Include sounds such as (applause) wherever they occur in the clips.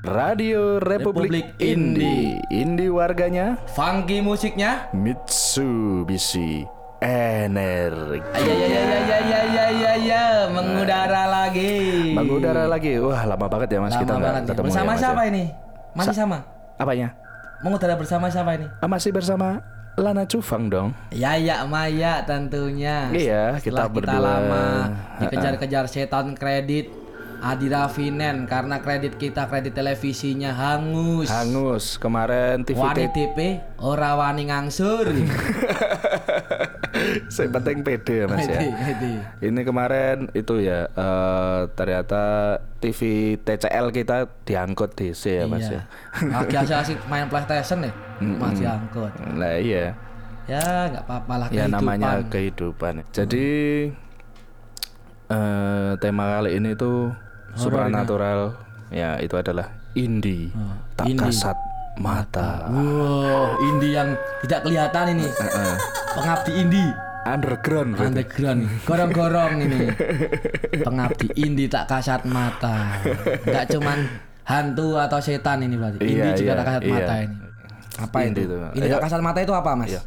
Radio Republik, Republik Indie. Indie warganya, funky musiknya, Mitsubishi energi. Ya ya ya ya ya ya ya ya mengudara nah. lagi. Mengudara lagi. Wah, lama banget ya Mas lama kita nggak ya. ketemu. Ya, bersama ya, mas siapa ya. ini? Masih sama. Apanya? Mengudara bersama siapa ini? Ah, masih bersama Lana Cufang dong. Ya ya Maya tentunya. Iya, Setelah kita berdua. Lama dikejar-kejar setan kredit Adira Finen karena kredit kita kredit televisinya hangus. Hangus kemarin TV Wani DP ora wani ngangsur. (laughs) Saya penting pede ya Mas ya. Ini kemarin itu ya eh, ternyata TV TCL kita diangkut DC ya Mas Iya. ya. Lagi asik main PlayStation nih, masih angkut. Nah iya. Ya nggak apa-apa lah Ya kehidupan. namanya kehidupan. Jadi eh tema kali ini tuh supranatural. Ya itu adalah indie. tak indie. kasat mata. Wow, indie yang tidak kelihatan ini. Pengabdi indie. Underground berarti. Underground, gorong-gorong ini. (laughs) Pengabdi indie tak kasat mata. Enggak cuman hantu atau setan ini berarti. Iya, Indie juga iya, tak kasat iya. mata ini. Apa Indie itu? itu. Indie Iya. tak kasat mata itu apa, Mas? Iya.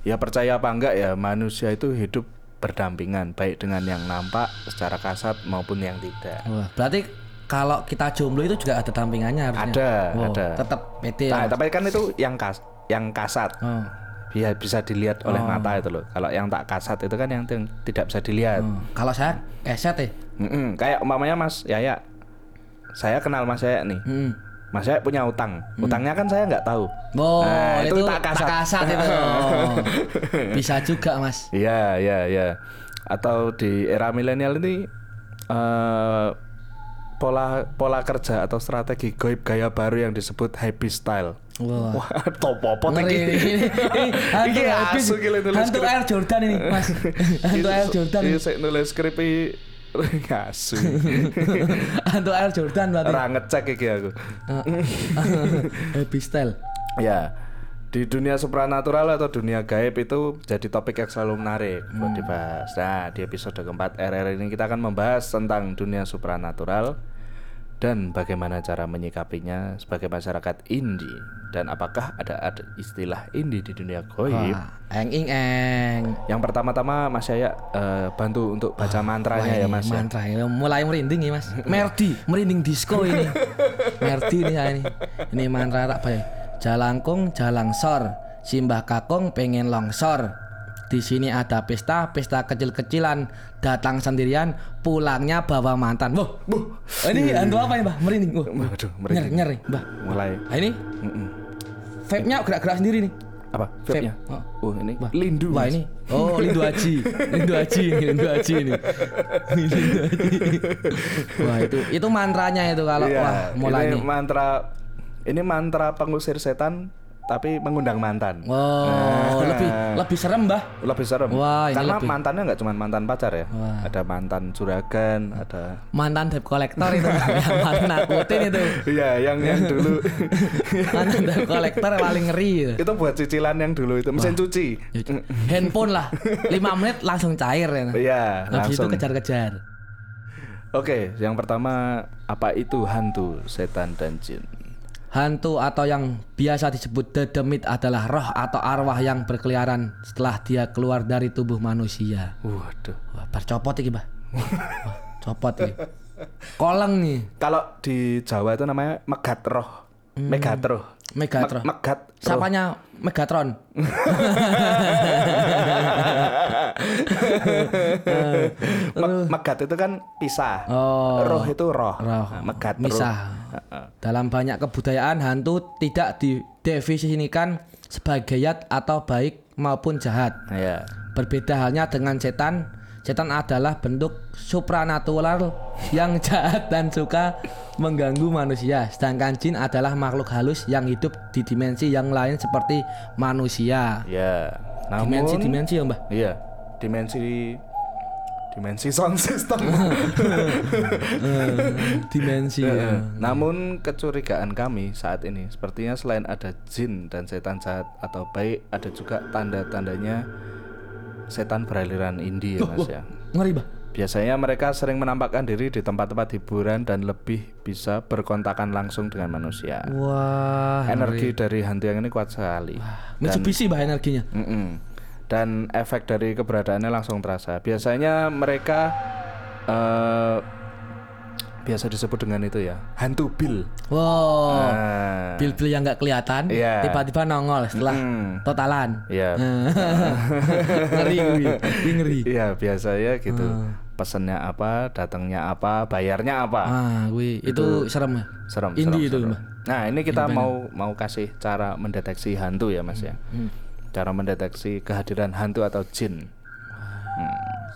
Ya percaya apa enggak ya manusia itu hidup berdampingan baik dengan yang nampak secara kasat maupun yang tidak. Wah, berarti kalau kita jomblo itu juga ada dampingannya harusnya. Ada, Wow, ada. Tetap PT Nah, tapi kan itu yang kas yang kasat. Oh. Bisa bisa dilihat oleh mata itu loh. Kalau yang tak kasat itu kan yang, tidak bisa dilihat. Oh. Kalau saya keset ya. Mm-mm. Kayak umpamanya Mas Yaya. Saya kenal Mas Yaya nih. Hmm. Mas Yaya punya utang. Utangnya kan saya nggak tahu. Oh, Nah, itu, itu tak tak kasat, kasat. itu. (laughs) Oh. Bisa juga, Mas. Iya, iya, iya. Atau di era milenial ini eh pola pola kerja atau strategi goib gaya baru yang disebut happy style. Wah. Wah, topo apa? Ini, ini (laughs) hantu. Air Jordan ini, Mas. (laughs) hantu Air Jordan. Iya, saya nulis skrip ngasu. hantu (laughs) Air Jordan berarti. Ora ngecek iki aku. (laughs) Happy style. Ya, di dunia supranatural atau dunia gaib itu jadi topik yang selalu menarik buat dibahas. Nah, di episode keempat RR ini kita akan membahas tentang dunia supranatural dan bagaimana cara menyikapinya sebagai masyarakat indie dan apakah ada, ada istilah indie di dunia. Wah, eng ing eng. Yang pertama-tama Mas Yaya eh, bantu untuk baca mantranya ya Mas. ya. Mantra ya. Mulai merinding ya, Mas. (laughs) Merdi, merinding disco ini. Merdi nih saya ini. Ini mantra tak baik. Jalangkung, jalangsor. Simbah kakung pengen longsor. Di sini ada pesta, pesta kecil-kecilan. Datang sendirian, pulangnya bawa mantan. Wah, ini hantu apa ya, Mbah? Merinding. Wah, nyer, merinding. nyer, nih, Mbah. Mulai Nah, ini Mm-mm. vape-nya gerak-gerak sendiri nih. apa? Vape-nya? Oh. Oh, ini Wah, lindu. Wah ini Oh Lindu Haji (laughs) Lindu Haji ini (laughs) Lindu Haji ini Lindu Haji Wah itu Itu mantranya itu kalau Iya, Wah mulai ini nih mantra ini mantra pengusir setan tapi mengundang mantan. Oh lebih lebih serem mbah Lebih serem. Wah, ini Karena lebih- mantannya nggak cuma mantan pacar ya. Wah. Ada mantan juragan, ada Mantan debt collector itu (laughs) Yang paling nakutin itu Iya, yang yang dulu (laughs) Mantan debt collector paling ngeri itu. itu buat cicilan yang dulu itu mesin cuci. Handphone lah 5 menit langsung cair ya Iya, Habis itu langsung. kejar-kejar Oke, yang pertama apa itu hantu, setan dan jin? Hantu atau yang biasa disebut dedemit adalah roh atau arwah yang berkeliaran setelah dia keluar dari tubuh manusia. Waduh. Wah, bar copot iki, Mbah. Wah, copot iki. Koleng nih, Kalau di Jawa itu namanya megat roh. Megat roh. Megatron. Me- megat roh. Sapanya Megatron. (laughs) Me- megat itu kan pisah. Oh. Roh itu roh. Roh. Nah, megat Misah. roh. Heeh. Dalam banyak kebudayaan hantu tidak didefinisikan sebagai yat atau baik maupun jahat. Ya. Berbeda halnya dengan setan. Setan adalah bentuk supranatural yang (laughs) jahat dan suka mengganggu manusia. Sedangkan jin adalah makhluk halus yang hidup di dimensi yang lain seperti manusia. Ya. Namun Dimensi-dimensi ya, Mbah. Iya. Dimensi dimensi sound system. (laughs) (laughs) Dimensi. Ya. Namun kecurigaan kami saat ini sepertinya selain ada jin dan setan jahat atau baik ada juga tanda-tandanya setan beraliran indie ya Mas ya. Ngeri, Mbah. Biasanya mereka sering menampakkan diri di tempat-tempat hiburan dan lebih bisa berkontakan langsung dengan manusia. Wah, Energi dari hantu yang ini kuat sekali. Mitsubishi bah energinya. Mm-mm. Dan efek dari keberadaannya langsung terasa. Biasanya mereka eh, biasa disebut dengan itu ya, hantu Bill. Wow. Nah, Bil-bil yang nggak kelihatan, Iya. tiba-tiba nongol setelah Mm. totalan. Iya. (laughs) ngeri gue, ngeri. Iya biasanya gitu. Ah. Pesennya apa, datangnya apa, bayarnya apa. Ah, gue itu serem ya. Serem. Indie serem, itu, serem. Nah ini kita mau mau kasih cara mendeteksi hantu ya mas ya. Hmm. Cara mendeteksi kehadiran hantu atau jin.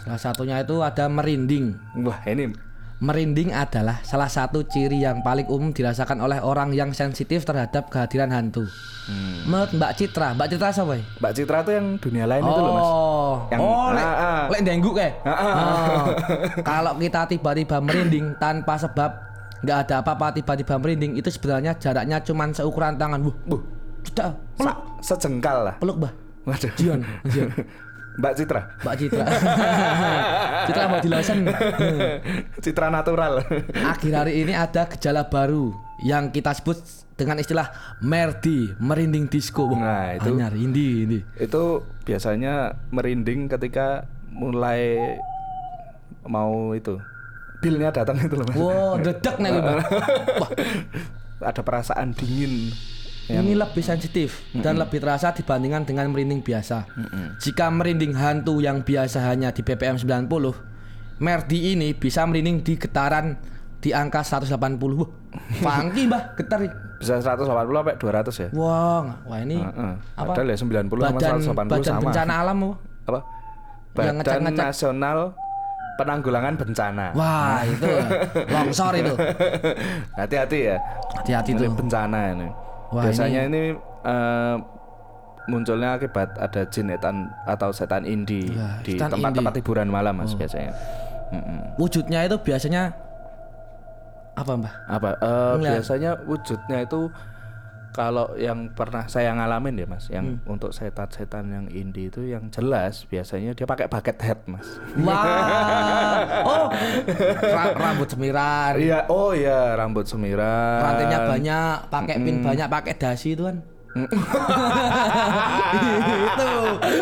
Salah satunya itu ada merinding. Wah ini Merinding adalah salah satu ciri yang paling umum dirasakan oleh orang yang sensitif terhadap kehadiran hantu. Hmm. Menurut Mbak Citra, Mbak Citra siapa ya? Mbak Citra tuh yang dunia lain itu loh mas. Oh, Yang- oh, lek, ah, ah. lek dengguk kayak. Ah, ah. Oh. (laughs) Kalau kita tiba-tiba merinding tanpa sebab, nggak ada apa-apa tiba-tiba merinding, itu sebenarnya jaraknya cuma seukuran tangan. Wuh, Buh, sudah peluk, sa- sejengkal lah. peluk bah. Waduh. Jion, Jion. (laughs) Mbak Citra. Mbak Citra. (laughs) Citra mau dilasan. (laughs) Citra natural. (laughs) Akhir hari ini ada gejala baru yang kita sebut dengan istilah merdi, merinding disco. Nah, itu- anyar, indi, indi. itu biasanya merinding ketika mulai mau itu bilnya datang itu loh. Wow, dedek nih, Bang. Wah, Ada perasaan dingin. Ini lebih sensitif dan lebih terasa dibandingkan dengan merinding biasa. Jika merinding hantu yang biasa hanya di BPM 90, Merdi ini bisa merinding di getaran di angka 180. Wah, funky bah, getar. Bisa 180 sampai 200 ya. Wah, wah ini Heeh. apa? Padahal ya 90 sama badan, 180 badan sama. bencana alam. oh. Apa? Yang Badan ngecek-ngecek. Nasional Penanggulangan Bencana. Wah, itu (laughs) longsor itu. Hati-hati ya. Hati-hati Ini tuh. bencana ini. Wah, Biasanya ini, eh, munculnya akibat ada jin etan atau setan indi Ya, di tempat-tempat. Oh. hiburan malam mas biasanya. Mm-mm. Wujudnya itu biasanya apa, Mbah? Apa? Ngeliat. biasanya wujudnya itu kalau yang pernah saya ngalamin ya mas, yang Hmm. untuk setan-setan yang indie itu yang jelas biasanya dia pakai bucket hat mas. Wah. (laughs) Oh. ra- rambut semiran. Iya, oh iya rambut semiran. Rantainya banyak, pakai pin banyak, pakai dasi itu kan. itu,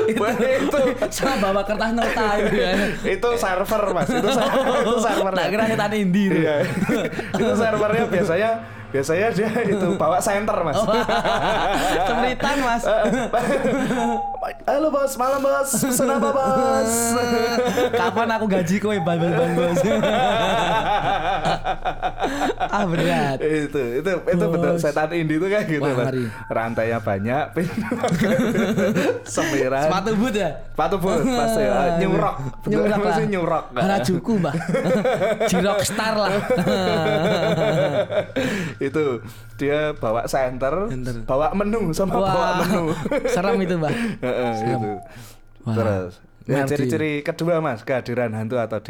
itu, Wah, itu. sama bawa kertas nota itu ya. itu server mas, itu, ser- itu (laughs) server. Tak kira setan indie itu. Iya, (laughs) itu servernya biasanya biasanya dia itu bawa center mas. Oh. (laughs) Mas. Halo bos, malam bos, pesen apa bos? (laughs) Kapan aku gaji kowe bang bang bang bos. (laughs) ah berat. itu itu itu betul Bos. setan indie itu kayak gitu Wah, ngeri. Rantainya banyak, (laughs) semiran. Sepatu boot ya. Sepatu boot pasti ya. nyurok. Nyurok lah. Nyurok. Harajuku mbak. Jirok star lah. itu dia bawa center, Center. bawa menu sama bawa Wah, menu. serem itu mbak. Gitu. Wah, Terus ngerti. ciri-ciri kedua mas kehadiran hantu atau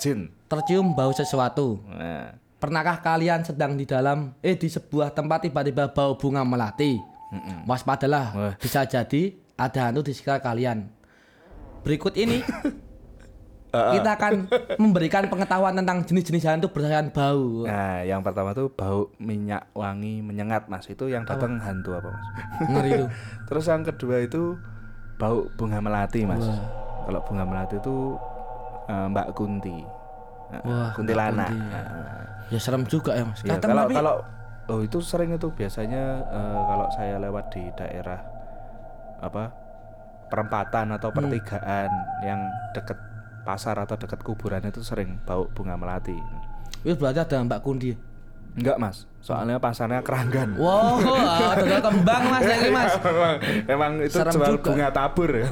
jin. Tercium bau sesuatu. Nah, Pernahkah kalian sedang di dalam eh di sebuah tempat tiba-tiba bau bunga melati? Waspadalah, Wah. bisa jadi ada hantu di sekitar kalian. Berikut ini (laughs) kita akan memberikan pengetahuan tentang jenis-jenis hantu berdasarkan bau. nah, yang pertama tuh bau minyak wangi menyengat mas. Itu yang datang hantu apa mas? Ngeri itu. (laughs) Terus yang kedua itu bau bunga melati mas. Kalau bunga melati itu eh, Mbak Kunti. Wah, kuntilanak. Kunti, ya. Nah, Ya serem juga ya mas. Kadang kalau tapi kalau oh itu sering itu biasanya eh, kalau saya lewat di daerah apa perempatan atau Hmm. pertigaan yang deket pasar atau deket kuburan itu sering bau bunga melati. itu berarti ada Mbak Kundi. Enggak mas, soalnya pasarnya keranggan. Wow, ada kembang mas ini mas. (laughs) emang, emang itu Serem jual juga. bunga tabur ya.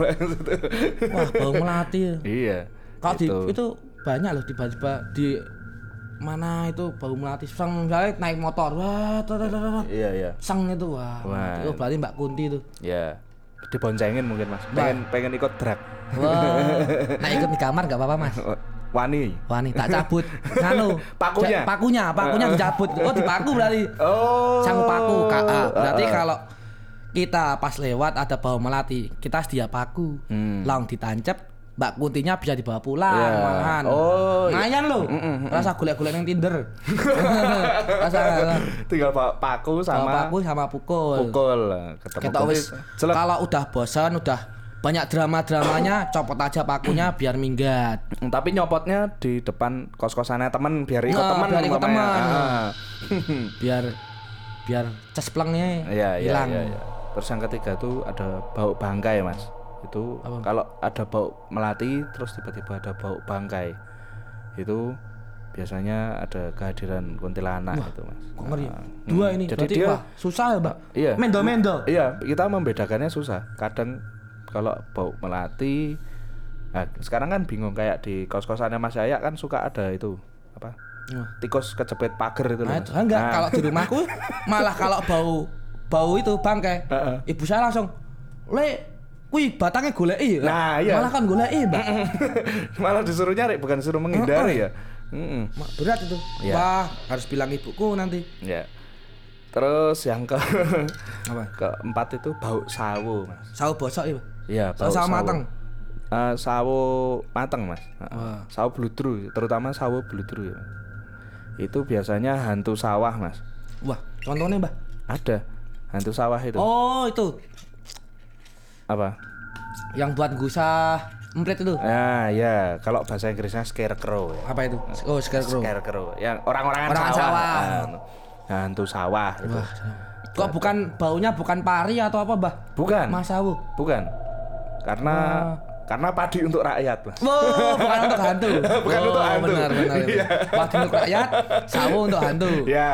Wah bau melati. iya. Kalau di itu. itu banyak loh tiba-tiba di mana itu bau melati sang misalnya naik motor wah tuh, tuh. Iya iya. sang itu wah, Wah. itu berarti Mbak Kunti itu Ya. Diboncengin mungkin mas. Pengen pengen ikut drag. wah (laughs) nah ikut di kamar nggak apa-apa mas Wani. wah nih tak cabut (laughs) nganu Pakunya? pakunya pakunya dicabut oh dipaku berarti Oh. sang paku KA berarti Ah, ah. kalau kita pas lewat ada bau melati kita sedia paku Hmm. langsung ditancap Mbak Kuntinya bisa dibawa pulang Iya. malahan. Oh, iya. Lumayan loh. Rasa golek-golek yang Tinder. (laughs) Rasa tinggal bawa paku sama sama aku sama pukul. pukul ketemu Kita wis kalau udah bosan udah banyak drama-dramanya copot aja pakunya biar minggat. tapi nyopotnya di depan kos-kosannya temen biar ikut Nah, temen biar ikut temen. Ah. (laughs) Biar biar cesplengnya iya hilang. iya iya. Terus yang ketiga tuh ada bau bangkai mas. Itu kalau ada bau melati terus tiba-tiba ada bau bangkai itu biasanya ada kehadiran kuntilanak itu mas. Kok ngeri? Nah, Dua hmm. ini Jadi berarti dia wah, susah ya, Mbak. iya. Mendo-mendo. Iya kita membedakannya susah. Kadang kalau bau melati, nah, sekarang kan bingung kayak di kos-kosannya Mas Yaya kan suka ada itu apa? Tikus kejepit pagar itu loh. Nah, Mas. itu enggak Nah, kalau di rumahku (laughs) malah kalau bau bau itu bangkai. Heeh. Ibu saya langsung, "Le, kuwi batangnya goleki." ya." Nah, iya. Malah kan goleki, Mbak. (laughs) malah disuruh nyari bukan disuruh menghindari ya. Mm-mm. Mak, berat itu. Iya. Wah, harus bilang ibuku nanti. Ya. Terus yang ke Apa? (laughs) keempat itu bau sawo, Mas. Sawo bosok ya, Pak. Iya, Sawo sama mateng. Eh, sawo mateng, Mas. Wah. Sawo bludru, terutama sawo bludru ya. Itu biasanya hantu sawah, Mas. Wah, contohnya, Mbak. Ada hantu sawah itu. Oh, itu Apa? yang buat gusah emprit itu. Nah, ya, kalau bahasa Inggrisnya scarecrow ya. Apa itu? Oh, scarecrow. Scarecrow. Yang orang-orangan Orang sawah. sawah. Nah, hantu sawah itu. Wah, kok bukan baunya bukan pari atau apa, Mbah? Bukan. Mas sawo. Bukan. Karena karena padi untuk rakyat, Mas. Wow, bukan untuk hantu. (laughs) Bukan oh, untuk hantu. Benar, benar. Iya. Padi untuk rakyat, sawo untuk hantu. Ya.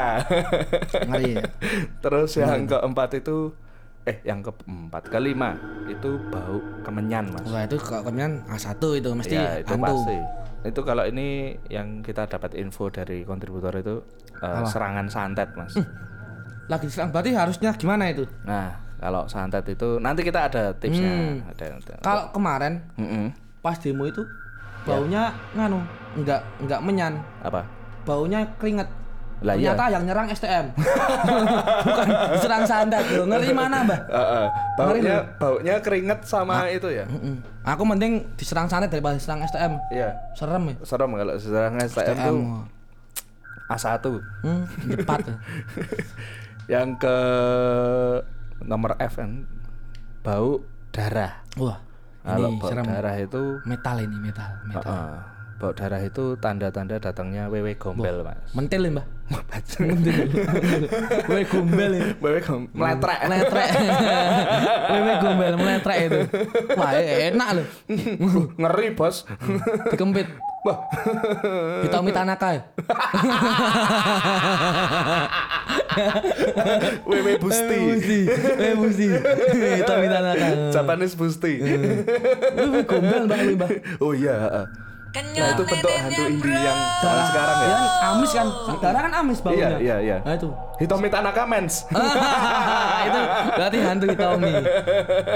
Ngeri. Terus yang keempat itu eh yang keempat kelima itu bau kemenyan, Mas. Wah, itu kalau kemudian A1 itu mesti ya, itu hantu. pasti. Itu kalau ini yang kita dapat info dari kontributor itu eh, serangan santet, Mas. Lagi diserang berarti harusnya gimana itu? Nah, kalau santet itu nanti kita ada tipsnya. Hmm. Ada, ada. Kalau kemarin Mm-mm. pas demo itu baunya nganu, enggak enggak menyan, Apa? baunya keringet. Lah iya. Ternyata yang nyerang STM. (laughs) Bukan diserang santet loh. Ngeri mana, Mbah? Eh, eh, baunya baunya keringet sama itu ya. Mm-mm. Aku mending diserang santet daripada diserang STM. Iya. Serem ya. Serem kalau sejarah STM tuh STM. A1. Hmm, cepat. (laughs) Yang ke nomor F kan bau darah. Wah, Kalau ini bau serem. darah itu Metal ini, metal, metal. Heeh. bau darah itu tanda-tanda datangnya wewe gombel, Mas. Mentil. Mentil. Wewe gombel ya. wewe gombel meletrek. Meletrek. Wewe gombel meletrek itu. Wah, enak loh. Ngeri, Bos. Dikempit. Wah. Hitomi Tanaka ya. wewe busti. Wewe Busti. Hitomi Tanaka. Japanese busti. Wewe gombel Mbak. oh iya, heeh. Nah, itu bentuk hantu indie yang zaman sekarang ya. Ya kan amis kan. Darah kan amis baunya. Iya, iya, iya. Nah itu. Hitomi Tanaka Mens. (laughs) itu berarti hantu Hitomi.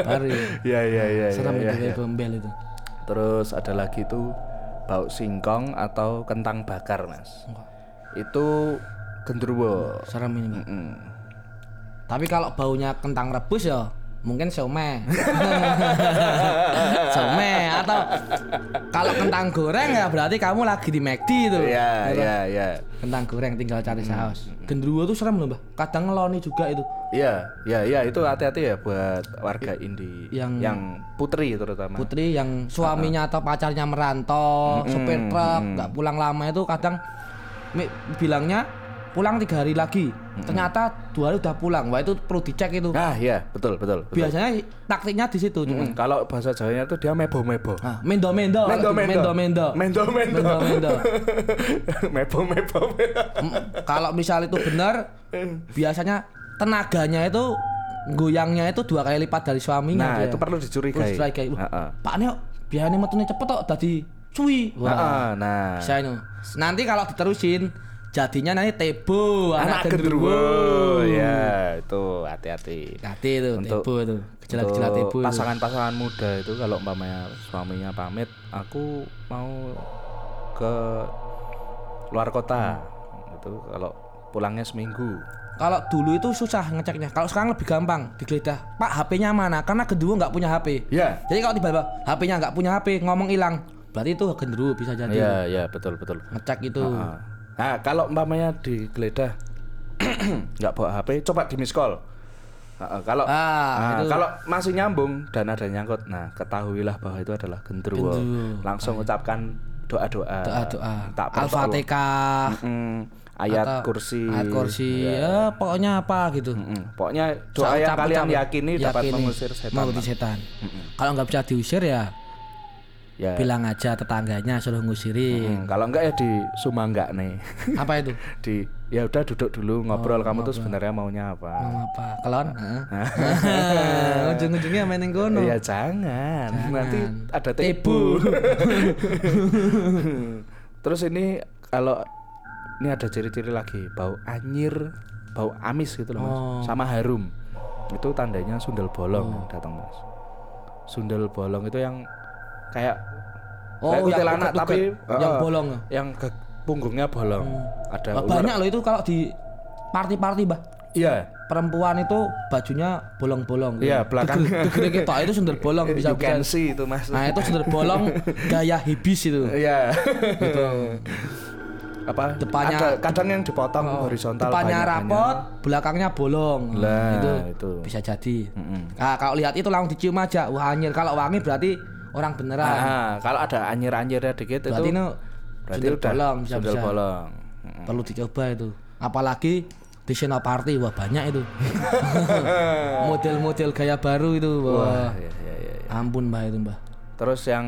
Baru. ya. Iya, iya, iya. Serem iya, itu iya. kayak gombel itu. Terus ada lagi tuh bau singkong atau kentang bakar, Mas. Itu gendruwo. Serem ini, Mbak. Mm. Tapi kalau baunya kentang rebus ya mungkin siomay. (laughs) siomay atau kalau kentang goreng ya berarti kamu lagi di McD itu. Iya, iya, iya. Kentang goreng tinggal cari saus. Gendruwo tuh serem loh, Mbak. Kadang ngeloni juga itu. Iya, iya, iya itu hati-hati ya buat warga indie Yang- yang putri terutama. Putri yang suaminya atau pacarnya merantau, supir truk, nggak pulang lama itu kadang bilangnya pulang tiga hari lagi. Ternyata dua hari udah pulang. Wah itu perlu dicek itu. Nah, iya, betul, betul. betul. Biasanya taktiknya di situ. Mm, kalau bahasa Jawanya tuh dia mebo-mebo. Nah, mendo mendo, Mendo, mendo. mendo mendo, Mendo, mendo. mendo mendo. (laughs) Mebo-mebo. Mm, Kalau misal itu benar, (laughs) biasanya tenaganya itu goyangnya itu dua kali lipat dari suaminya. Nah, dia. itu perlu Perlu dicurigai. dicurigai. Wah, Heeh. Pak Neo, biasanya metune cepet kok tadi cuy. Wah, Heeh, nah. bisa itu. Nanti kalau diterusin jadinya nanti tebo Anak gendruwo. Ya, itu hati-hati. Hati itu Untuk- tebo itu. Gejala-gejala tebo. Pasangan-pasangan muda itu kalau umpamanya suaminya pamit, aku mau ke luar kota. Hmm. Itu kalau pulangnya seminggu. Kalau dulu itu susah ngeceknya. Kalau sekarang lebih gampang digeledah. Pak HP-nya mana? Karena genderuwo nggak punya HP. Ya. Jadi kalau tiba-tiba HP-nya nggak punya HP ngomong hilang, berarti itu genderuwo bisa jadi. Iya, iya, betul, betul. Ngecek itu. Ah. Nah, kalau umpamanya digeledah (clears throat) nggak bawa HP, coba di miss call. Ah, kalau Ah, itu. kalau masih nyambung dan ada nyangkut, nah ketahuilah bahwa itu adalah genderuwo. Genderuwo. Langsung ucapkan doa-doa. Doa-doa. Tak Al-Fatihah. Mm-mm. ayat atau kursi. Ayat kursi. Ya, pokoknya apa gitu. Mm-mm. Pokoknya doa yang kalian ucap- yakini, dapat yakini mengusir setan. mengusir setan. Kalau nggak bisa diusir ya Ya. bilang aja tetangganya suruh ngusirin. Mm, kalau enggak ya di Sumangga nih. Apa itu? (laughs) di ya udah duduk dulu ngobrol Oh, kamu tuh sebenarnya maunya apa. Mau apa? Kelon? (laughs) (laughs) Ujung-ujungnya mainin gono. Ya jangan, nanti ada tebu. Terus ini kalau ini ada ciri-ciri lagi, bau anyir, bau amis gitu loh mas, Oh. sama harum. Itu tandanya sundel bolong yang datang mas. Sundel bolong itu yang kayak Oh, kayak yang kuntilanak tapi yang eh, bolong. yang ke- punggungnya bolong. Ada Wah, ular. banyak loh itu kalau di party-party, Bah. Iya, Perempuan itu bajunya bolong-bolong. Iya, belakang- Degere kita itu sundel bolong (laughs) bisa you can see itu mas. Nah, itu sundel bolong gaya hibis itu. Iya. (laughs) Apa? Depannya- ada kadang yang dipotong horizontal Depannya banyak- rapot, belakangnya bolong. Lah, itu, itu. bisa jadi. Mm-mm. Nah, kalau lihat itu langsung dicium aja. Wah, anyir. Kalau wangi berarti orang beneran. Nah, kalau ada anyir-anyirnya dikit berarti itu berarti sundel udah bolong bisa bisa. bolong. Perlu dicoba itu. Apalagi di Party wah banyak itu. (laughs) Model-model gaya baru itu. Wah. Wah, iya, iya, iya. Ampun, Mbah itu, Mbah. Terus yang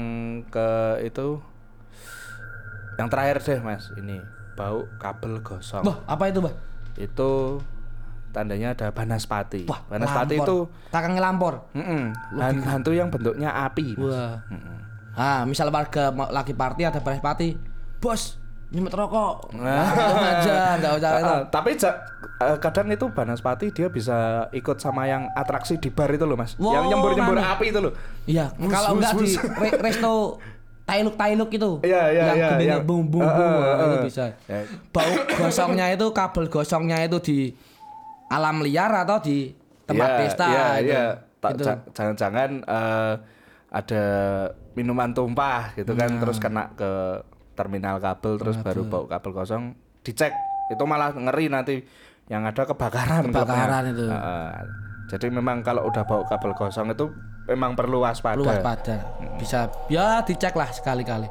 ke itu yang terakhir deh, Mas, ini bau kabel gosong. Wah, apa itu, Mbah? Itu tandanya ada banaspati. Wah, banaspati lampor. itu kakangnya lampor. han- hantu yang bentuknya api. Mas. Wah. Ah, misal warga lagi party ada party, bos nyemet rokok. Nah, itu aja, enggak usah (laughs) itu. Tapi eh, kadang itu banaspati dia bisa ikut sama yang atraksi di bar itu loh mas Wow, yang nyembur nyembur anu. api itu loh Iya, kalau enggak di re- resto tailuk tailuk itu. Iya, iya, yang iya, gendingnya yang- bum bum Eh, bum, eh, wah, eh, itu eh. bisa. Ya. Bau gosongnya itu kabel gosongnya itu di alam liar atau di tempat Iya, pesta iya, itu. iya. Ta- Itu. ja- jangan-jangan eh, ada minuman tumpah gitu kan Nah. terus kena ke terminal kabel terus baru bau kabel kosong dicek itu malah ngeri nanti yang ada kebakaran Kebakaran itu. Heeh. jadi memang kalau udah bau kabel kosong itu memang perlu waspada Perlu waspada. Bisa ya dicek lah sekali-kali.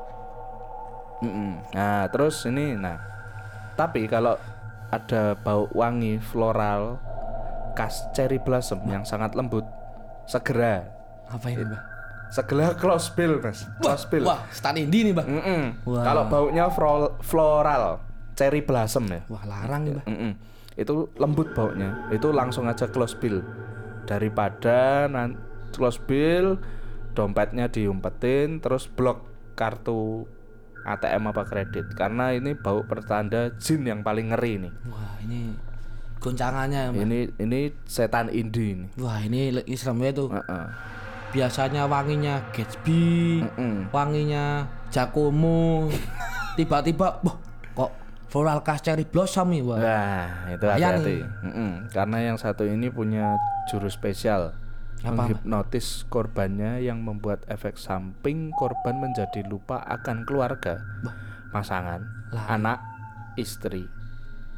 Mm-mm. Nah, terus ini nah. Tapi kalau ada bau wangi floral khas cherry blossom yang sangat lembut, segera Apa ini, Mbak? segera close bill, Mas. Close bill. Wah, stand indie nih, Mbak. Mm-mm. Wah. Kalau baunya floral cherry blossom ya. Wah, larang nih, Mbak. Mm-mm. Itu lembut baunya. Itu langsung aja close bill. Daripada close bill dompetnya diumpetin terus blok kartu ATM apa kredit karena ini bau pertanda jin yang paling ngeri nih. Wah, ini goncangannya, Mbak. Ini ini setan indie ini. Wah, ini Islamnya itu. Heeh. Biasanya wanginya Gatsby, Mm-mm. wanginya Giacomo. (laughs) Tiba-tiba, wah, kok floral khas cherry blossom nih, wah. Wah, itu hati-hati. nih. Mm-mm. Karena yang satu ini punya jurus spesial. Apa, menghipnotis korbannya yang membuat efek samping korban menjadi lupa akan keluarga, pasangan, anak, istri.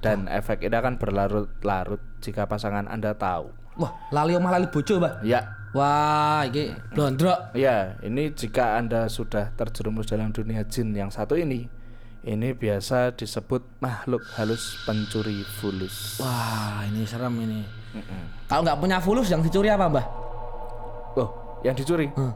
Dan efek ini akan berlarut-larut jika pasangan Anda tahu. Wah, lali omah lali bojo, Mbak. Ya, Wah, ini blondrok. ya, ini jika Anda sudah terjerumus dalam dunia jin yang satu ini, ini biasa disebut makhluk halus pencuri fulus. Wah, ini serem ini. Kalau nggak punya fulus yang dicuri apa, Mbah? Oh, yang dicuri? Hmm.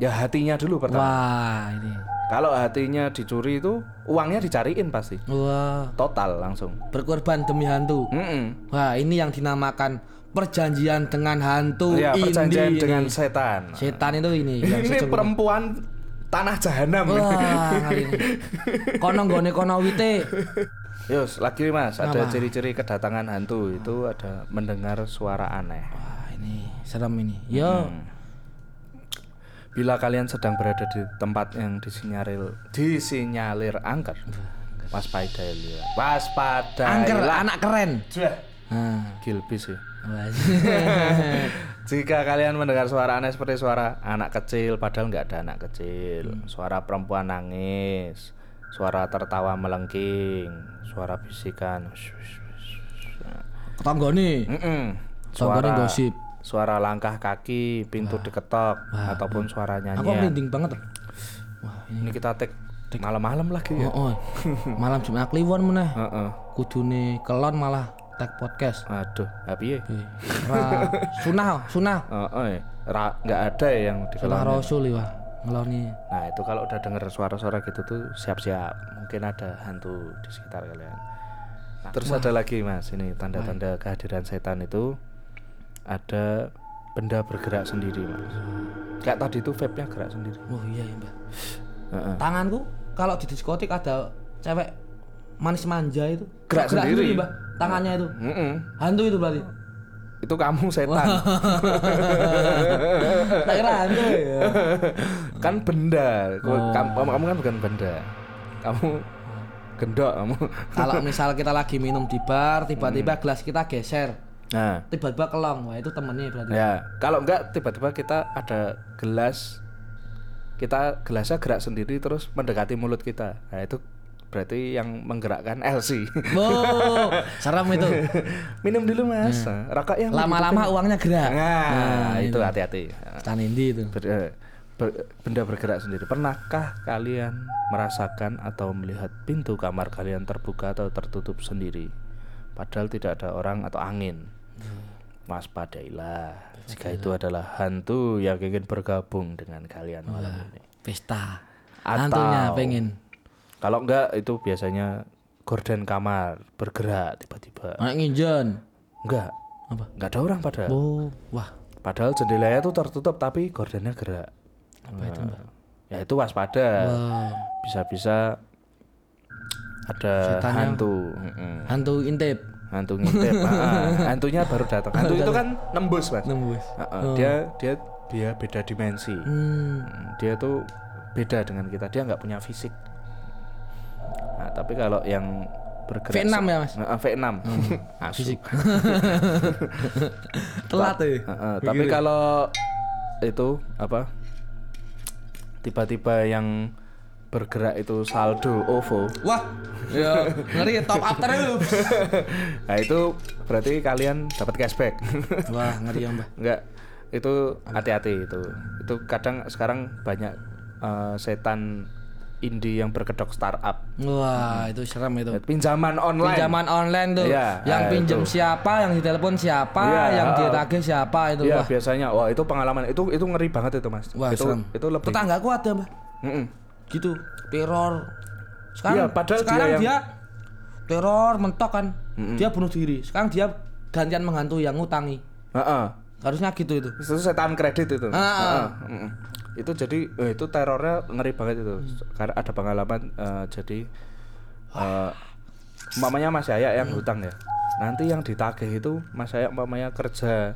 Ya hatinya dulu pertama. Wah, ini. Kalau hatinya dicuri itu uangnya dicariin pasti. Wah, Total langsung. berkorban demi hantu. Mm-mm. Wah, ini yang dinamakan perjanjian dengan hantu. Ya, perjanjian ini. dengan setan. setan itu ini. yang Ini perempuan tanah jahanam. Wah. Kono nggone kono wite. Yus, lagi Mas, ada ciri-ciri kedatangan hantu itu ada mendengar suara aneh. Wah, ini serem ini. Yo, Bila kalian sedang berada di tempat yang disinyalir disinyalir angker, Waspadailah. Waspadailah. Angker anak keren. Jah. Nah. Gilbis ya. Wah. (laughs) Jika kalian mendengar suara aneh seperti suara anak kecil, padahal nggak ada anak kecil, suara perempuan nangis, suara tertawa melengking, suara bisikan, Tetanggane. Mm-mm. Tanggane suara gosip. Suara langkah kaki, pintu diketok, ataupun suara Aku nyanyian. merinding banget. Wah, Ini kita take malam-malam lagi ya. Oh, oh. Malam Jumat Kliwon meneh. Heeh. Kudune kelon malah tag podcast. Aduh, tapi ya. Eh, Ra sunah, sunah. Heeh. Ra- nggak ada ya yang di Sunah Rasul ya. Ngeloni. Nah itu kalau udah denger suara-suara gitu tuh siap-siap mungkin ada hantu di sekitar kalian. Nah, terus ada lagi mas ini tanda-tanda kehadiran setan itu ada benda bergerak sendiri mas. Kayak tadi tuh vape-nya gerak sendiri. Oh iya ya, Mbak. Heeh. Tanganku kalau di diskotik ada cewek manis manja itu Gerak sendiri. Mbak. Tangannya itu. Mm-mm. Hantu itu berarti. Itu kamu setan. (laughs) Tak kira hantu ya. kan benda. Kau- kamu, kamu kan bukan benda. Kamu gendok kamu. Kalau misal kita lagi minum di bar, tiba-tiba Hmm. gelas kita geser, Nah tiba-tiba kelong, wah itu temennya berarti. Ya, kalau enggak tiba-tiba kita ada gelas kita gelasnya gerak sendiri terus mendekati mulut kita. Nah, itu berarti yang menggerakkan LC. Wow, (laughs) serem itu. Minum dulu Mas. Rokok yang Lama-lama uangnya gerak. Nah, itu hati-hati. Stan Indi itu. Ber- eh, ber- benda bergerak sendiri. Pernahkah kalian merasakan atau melihat pintu kamar kalian terbuka atau tertutup sendiri? Padahal tidak ada orang atau angin. Waspadailah jika itu adalah hantu yang ingin bergabung dengan kalian malam ini. Pesta. Atau- Hantunya pengen. Kalau enggak itu biasanya gorden kamar bergerak tiba-tiba. Anak nginjen. Enggak. Apa? Enggak ada orang padahal. Oh, wah. Padahal jendelanya itu tertutup tapi gordennya gerak. Apa itu, Mbak? Ya itu waspada. Wah. Bisa-bisa ada Setannya- hantu. Mm-mm. Hantu intip. Hantu ngintip. Ah, (laughs) hantunya baru datang. Hantu itu kan nembus, Mas. Nembus. Ah, ah, Dia dia dia beda dimensi. Hmm. Mm, Dia tuh beda dengan kita. Dia nggak punya fisik. Nah, tapi kalau yang bergerak V6 ya, Mas? Ah, V6. (laughs) (laughs) Asu. Fisik. Telat tuh. Heeh, tapi kalau itu apa? Tiba-tiba yang bergerak itu saldo OVO. Wah, ya ngeri top up terus. (laughs) nah, itu berarti kalian dapat cashback. (laughs) Wah, ngeri ya, Mbak. Enggak. Itu hati-hati itu. Itu kadang sekarang banyak eh, setan indie yang berkedok startup. Wah, itu serem itu. Pinjaman online. Pinjaman online tuh. Iya, yang nah, pinjem itu. siapa, yang ditelepon siapa, Iya, yang oh. ditagih siapa itu. Iya, biasanya. Wah, itu pengalaman. Itu itu ngeri banget itu, Mas. wah itu serem. itu lebih Tetanggaku ada, Mbak. Mm-mm. Gitu, teror. Sekarang Iya, padahal sekarang dia dia, yang- teror mentok kan. Dia bunuh diri. Sekarang dia gantian menghantui yang ngutangi. Heeh. Harusnya gitu itu. itu setan kredit itu. Heeh, mm-mm. itu jadi eh, itu terornya ngeri banget itu karena ada pengalaman eh, jadi eh umpamanya Mas Yaya yang hutang ya nanti yang ditagih itu Mas Yaya umpamanya kerja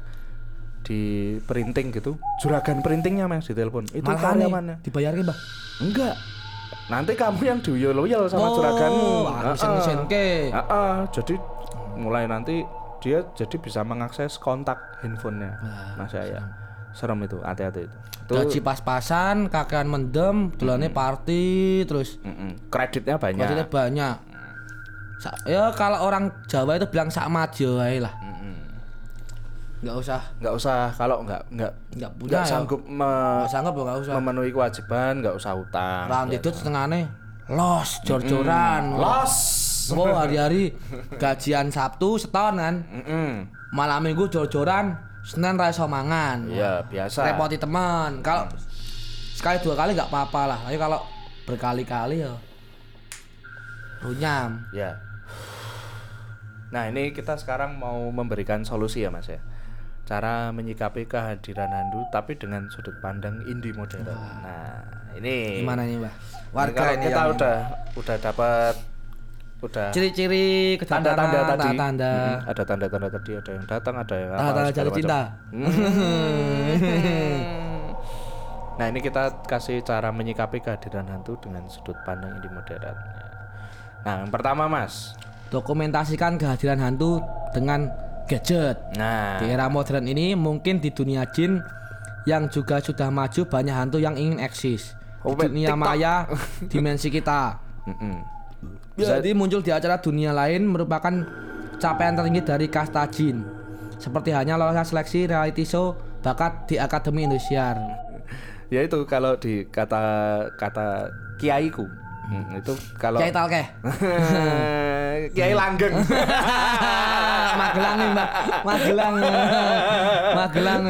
di printing gitu. Juragan printingnya Mas di telepon itu Malah karyawannya. dibayarin, Mbak. enggak. Nanti kamu yang loyal sama Oh, juraganmu. ah, ke. Heeh, jadi mulai nanti dia jadi bisa mengakses kontak handphonenya Mas Yaya. serem itu hati-hati itu. Gaji pas-pasan, kakean mendem, dolane party, terus mm-mm, kreditnya banyak. Budgetnya banyak. Sa- ya kalau orang Jawa itu bilang sak majo lah. Enggak usah, nggak usah kalau nggak nggak enggak punya nggak ya. sanggup me- Nggak sanggup enggak usah. memenuhi kewajiban nggak usah utang Orang tidut setengahnya los jor-joran. los Oh, hari-hari gajian Sabtu seton kan. Mm-mm. Malam Minggu jor-joran, Senin ra iso mangan. iya biasa Repoti teman. Kalau sekali dua kali nggak apa-apa lah. Tapi kalau berkali-kali ya runyam. ya nah ini kita sekarang mau memberikan solusi ya mas ya cara menyikapi kehadiran hantu tapi dengan sudut pandang indie modern nah ini Gimana nih? Ini Warga ini kita yang udah udah dapat udah ciri-ciri kedatangan tanda-tanda tadi tanda Mm, ada tanda-tanda tadi ada yang datang ada yang apa, segala jatuh macam. cinta. (laughs) nah ini kita kasih cara menyikapi kehadiran hantu dengan sudut pandang indie modern Nah, yang pertama Mas. Dokumentasikan kehadiran hantu dengan gadget. Nah, Di era modern ini mungkin di dunia jin yang juga sudah maju banyak hantu yang ingin eksis. Oh, Di dunia TikTok. maya (laughs) dimensi kita. Jadi muncul di acara dunia lain merupakan capaian tertinggi dari kasta jin. Seperti hanya lolos seleksi reality show bakat di Akademi Indosiar. (laughs) ya itu kalau di kata kata kiaiku hmm, itu kalau Kiai Talkeh. (laughs) Kiai Langgeng. (laughs) Magelang nih, Mbak. Magelang. Magelang.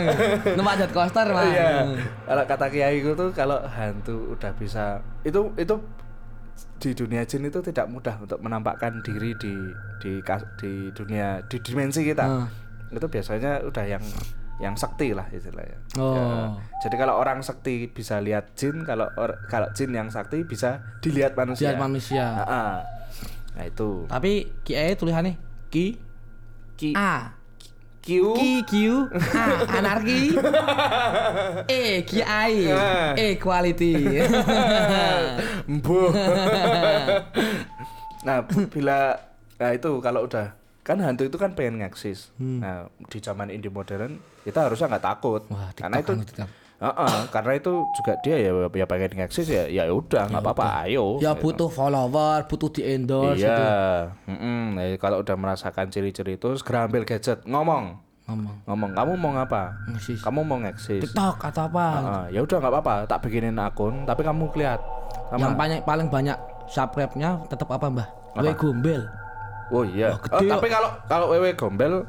Numpak jet coaster, Mas. Iya. Kalau kata kiaiku tuh kalau hantu udah bisa itu itu di dunia jin itu tidak mudah untuk menampakkan diri di di di dunia di dimensi kita. Hmm. Itu biasanya udah yang yang sakti lah istilahnya. Oh. Ya. Jadi kalau orang sakti bisa lihat jin, kalau or- kalau jin yang sakti bisa dilihat manusia. Lihat manusia. Ah, ah. Nah itu. Tapi Kiai tulisannya Ki Ki A Q Ki Q A anarki E Kiai Ah. E quality (laughs) Mbuh. (laughs) nah, bila nah itu kalau udah kan hantu itu kan pengen ngeksis. Nah, di zaman indie modern kita harusnya nggak takut. Wah, karena itu kan, TikTok. Heeh, karena itu juga dia ya ya pengen ngeksis ya ya udah nggak apa-apa ayo. Ya butuh follower Butuh di endorse iya. itu Mm-mm. Nah, kalau udah merasakan ciri-ciri itu segera ambil gadget, ngomong. Ngomong Ngomong, kamu mau ngapa? Ngeksis. Kamu mau ngeksis. TikTok atau apa Heeh, ya udah nggak apa-apa, tak bikinin akun, tapi kamu lihat sama Yang paling, paling banyak subscribe-nya tetap apa mbah? Gue gombel Oh iya. Wah, Oh, gede tapi kalau kalau Wewe Gombel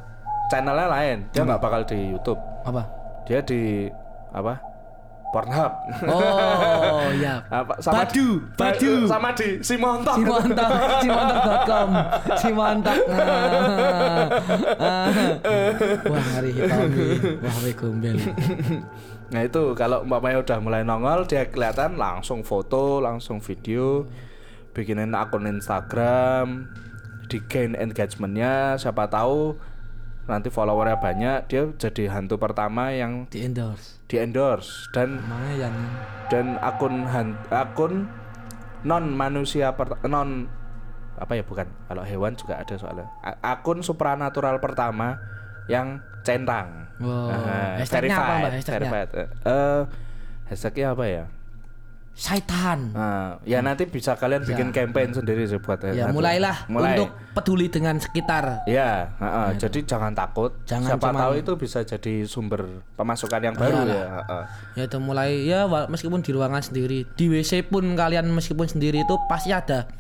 channelnya lain. Dia nggak bakal di YouTube. Apa? Dia di apa? Pornhub. Oh (laughs) iya apa Badu, Badu. sama di Simontok. Simontok, simontok.com, (laughs) simontok. Nah. (laughs) Wah, hari hitomi, wah gombel. Nah itu kalau umpamanya udah mulai nongol dia kelihatan langsung foto, langsung video, bikinin akun Instagram, di gain engagementnya, siapa tahu nanti followernya banyak, dia jadi hantu pertama yang Di endorse. di endorse dan Lumayan. dan akun han- akun non manusia per- non apa ya bukan kalau hewan juga ada soalnya A- akun supranatural pertama yang centang Wow. Nah, Hashtagnya apa, Mbak? Hashtagnya? Eh, eh, hashtagnya apa ya Saitan. nah, ya nanti bisa kalian bikin campaign sendiri sih buat Ya, hantu. mulailah mulai untuk peduli dengan sekitar. ya heeh, jadi jangan takut Jangan siapa cuman- tahu itu bisa jadi sumber pemasukan yang baru Iyalah. ya heeh. Ya itu mulai ya meskipun di ruangan sendiri, di WC pun kalian meskipun sendiri itu pasti ada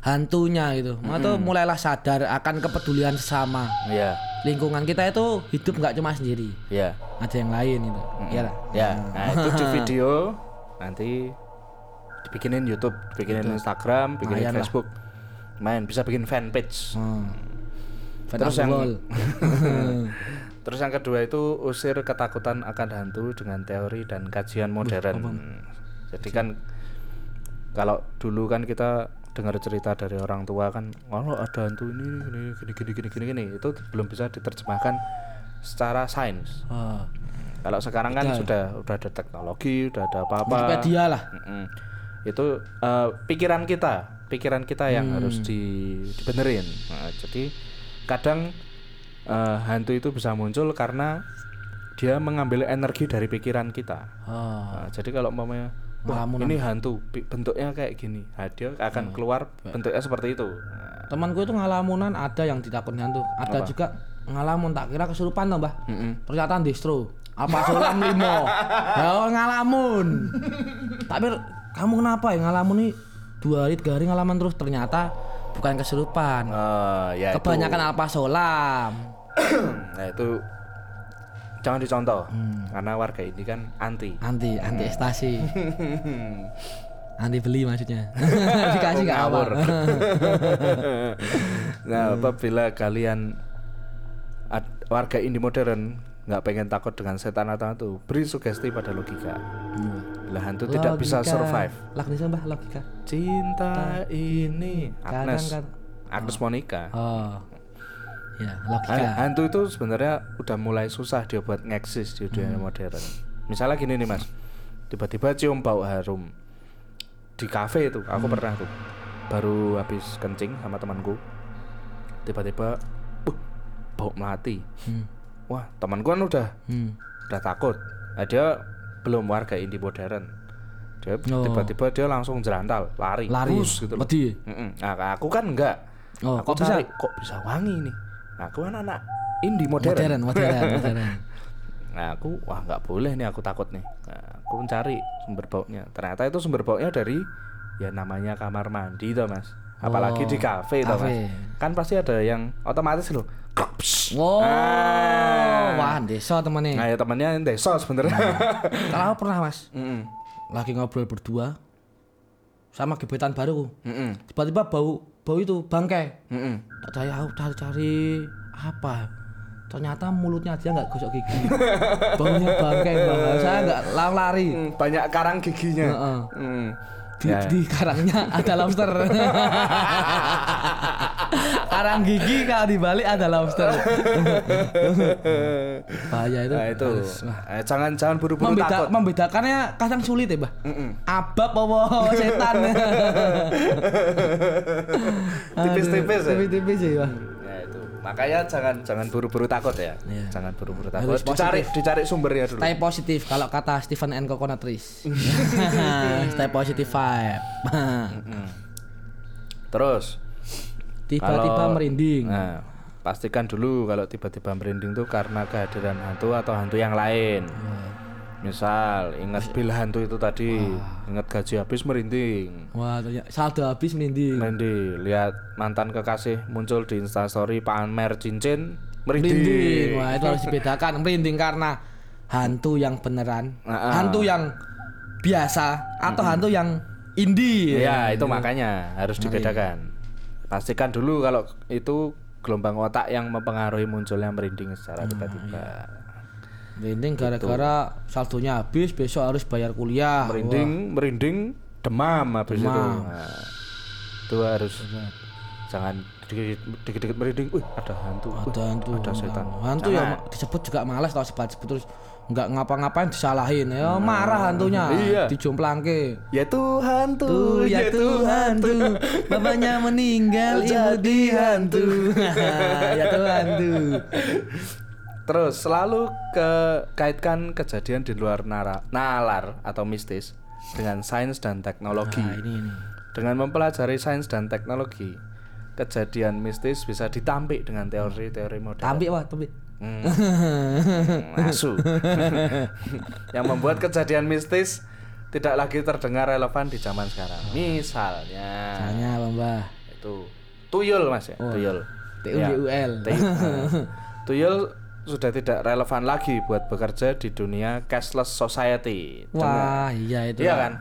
hantunya gitu. Atau mulailah sadar akan kepedulian sesama. ya Lingkungan kita itu hidup nggak cuma sendiri, ya ada yang lain itu. Iya lah. Ya, nah itu di (laughs) video nanti dibikinin YouTube, bikinin Instagram, bikinin Lumayan lah. Facebook. Main bisa bikin fanpage. Hmm. Terus yang (laughs) terus yang kedua itu usir ketakutan akan hantu dengan teori dan kajian modern. Jadi kan kalau dulu kan kita dengar cerita dari orang tua kan, kalau ada hantu ini gini gini gini gini gini, gini." itu belum bisa diterjemahkan secara sains. Oh, Kalau sekarang kan sudah udah ada teknologi, udah ada apa-apa. Wikipedia lah. Mm-mm. Itu eh, pikiran kita, pikiran kita yang harus di, dibenerin. Nah, jadi kadang eh, hantu itu bisa muncul karena dia mengambil energi dari pikiran kita. Oh. Nah, jadi kalau umpamanya wah, ini hantu, pi- bentuknya kayak gini, nah, dia akan keluar bentuknya seperti itu. Nah, Temanku itu ngalamunan ada yang ditakut hantu, ada juga ngalamun tak kira kesurupan toh, Mbah. mm-mm. Ternyata distro. Apa solam limo? (laughs) Ya ngalamun. (laughs) Tapi kamu kenapa ya ngalamun nih dua hari tiga hari ngalaman terus ternyata bukan kesurupan. Eh, ya itu. Kebanyakan alpa solam. nah itu jangan dicontoh karena warga ini kan anti. Anti anti ekstasi. (laughs) Anti beli maksudnya. (laughs) Dikasih nggak (laughs) nah, apabila kalian warga indie modern nggak pengen takut dengan setan atau hantu, beri sugesti pada logika. Hantu tidak bisa survive. Mbah, logika. Cinta ini Agnes. Kadang kan- Agnes Monica. Oh. Ya, logika. Hantu itu sebenarnya udah mulai susah dia buat ngeksis di dunia modern. Misalnya gini nih mas, tiba-tiba cium bau harum di kafe itu, aku pernah tuh. baru habis kencing sama temanku tiba-tiba uh, bau melati Hmm. wah temanku kan udah Hmm. udah takut nah, dia belum warga Indi modern dia Oh. tiba-tiba dia langsung jerantal lari Lari. Bus, gitu loh. Wedi. Mm-mm. Nah, aku kan enggak. Oh, aku kok bisa? cari, kok bisa wangi nih. Nah, aku kan anak indie modern. Modern, modern, (laughs) modern. Nah, aku wah nggak boleh nih aku takut nih. Nah, aku mencari sumber baunya. Ternyata itu sumber baunya dari ya namanya kamar mandi toh, Mas. Apalagi Oh, di kafe toh, Mas. kafe. Kan pasti ada yang otomatis loh. Wow, Ah. wah desa temennya. Nah, ya temannya yang desa sebenarnya. Kalau aku pernah mas, Mm-mm. lagi ngobrol berdua sama gebetan baru, Mm-mm. tiba-tiba bau bau itu bangkai. Mm-mm. Tak cari aku cari-cari apa? Ternyata mulutnya dia nggak gosok gigi. (laughs) Baunya bangkai banget. Saya nggak lari. Mm, Banyak karang giginya. Heeh. Mm. Di, Ya. di karangnya ada lobster. (laughs) Karang gigi kalau dibalik ada lobster. (laughs) Bahaya itu. Nah, itu. Harus- Eh, jangan jangan buru-buru Membeda, takut. membedakannya kadang sulit ya, Bah. Abab apa setan. (laughs) Tipis-tipis ya? Tipis-tipis ya, Bah. Ya. Makanya jangan jangan buru-buru takut ya. Iya. Jangan buru-buru takut. Harus Dicari dicari sumbernya dulu. Stay positif kalau kata Stephen N. Coconutris. (laughs) (laughs) Stay positive vibe. Terus Tiba-tiba merinding. Nah, pastikan dulu kalau tiba-tiba merinding tuh karena kehadiran hantu atau hantu yang lain. Misal ingat bil hantu itu tadi, ingat gaji habis merinding. Wah, ternyata saldo habis merinding. Merinding, lihat mantan kekasih muncul di instastory pamer cincin, merinding. Merinding. Wah, itu harus dibedakan. Merinding karena hantu yang beneran, Ah, ah. hantu yang biasa atau hantu yang indie. Iya, itu makanya harus dibedakan. Pastikan dulu kalau itu gelombang otak yang mempengaruhi munculnya merinding secara tiba-tiba. Merinding gara-gara saldonya habis, besok harus bayar kuliah. merinding merinding demam habis itu Demam. Nah, itu harus jangan dikit- dikit-dikit merinding wih ada hantu Wah, wih, ada hantu. ada setan Hantu ya Jangan. ma- disebut juga malas kalau sebut sebut terus nggak ngapa-ngapain disalahin. Ya marah hantunya. Iya. Dijomplangke. ya Tuh tuh (laughs) (laughs) ya Tuhan tuh Bapaknya meninggal Jadi hantu Ya tuh terus selalu ke kaitkan kejadian di luar nara, nalar atau mistis dengan sains dan teknologi. Nah ini ini. Dengan mempelajari sains dan teknologi kejadian mistis bisa ditampik dengan teori-teori modern. Tampik wah tampik. Hmm. (laughs) Asu. (laughs) yang membuat kejadian mistis tidak lagi terdengar relevan di zaman sekarang. Misalnya. Tanya Mbah itu tuyul Mas ya, tuyul. Ya, T-U-Y-U-L T- nah, (laughs) tuyul sudah tidak relevan lagi buat bekerja di dunia cashless society. Wah iya itu Iya kan?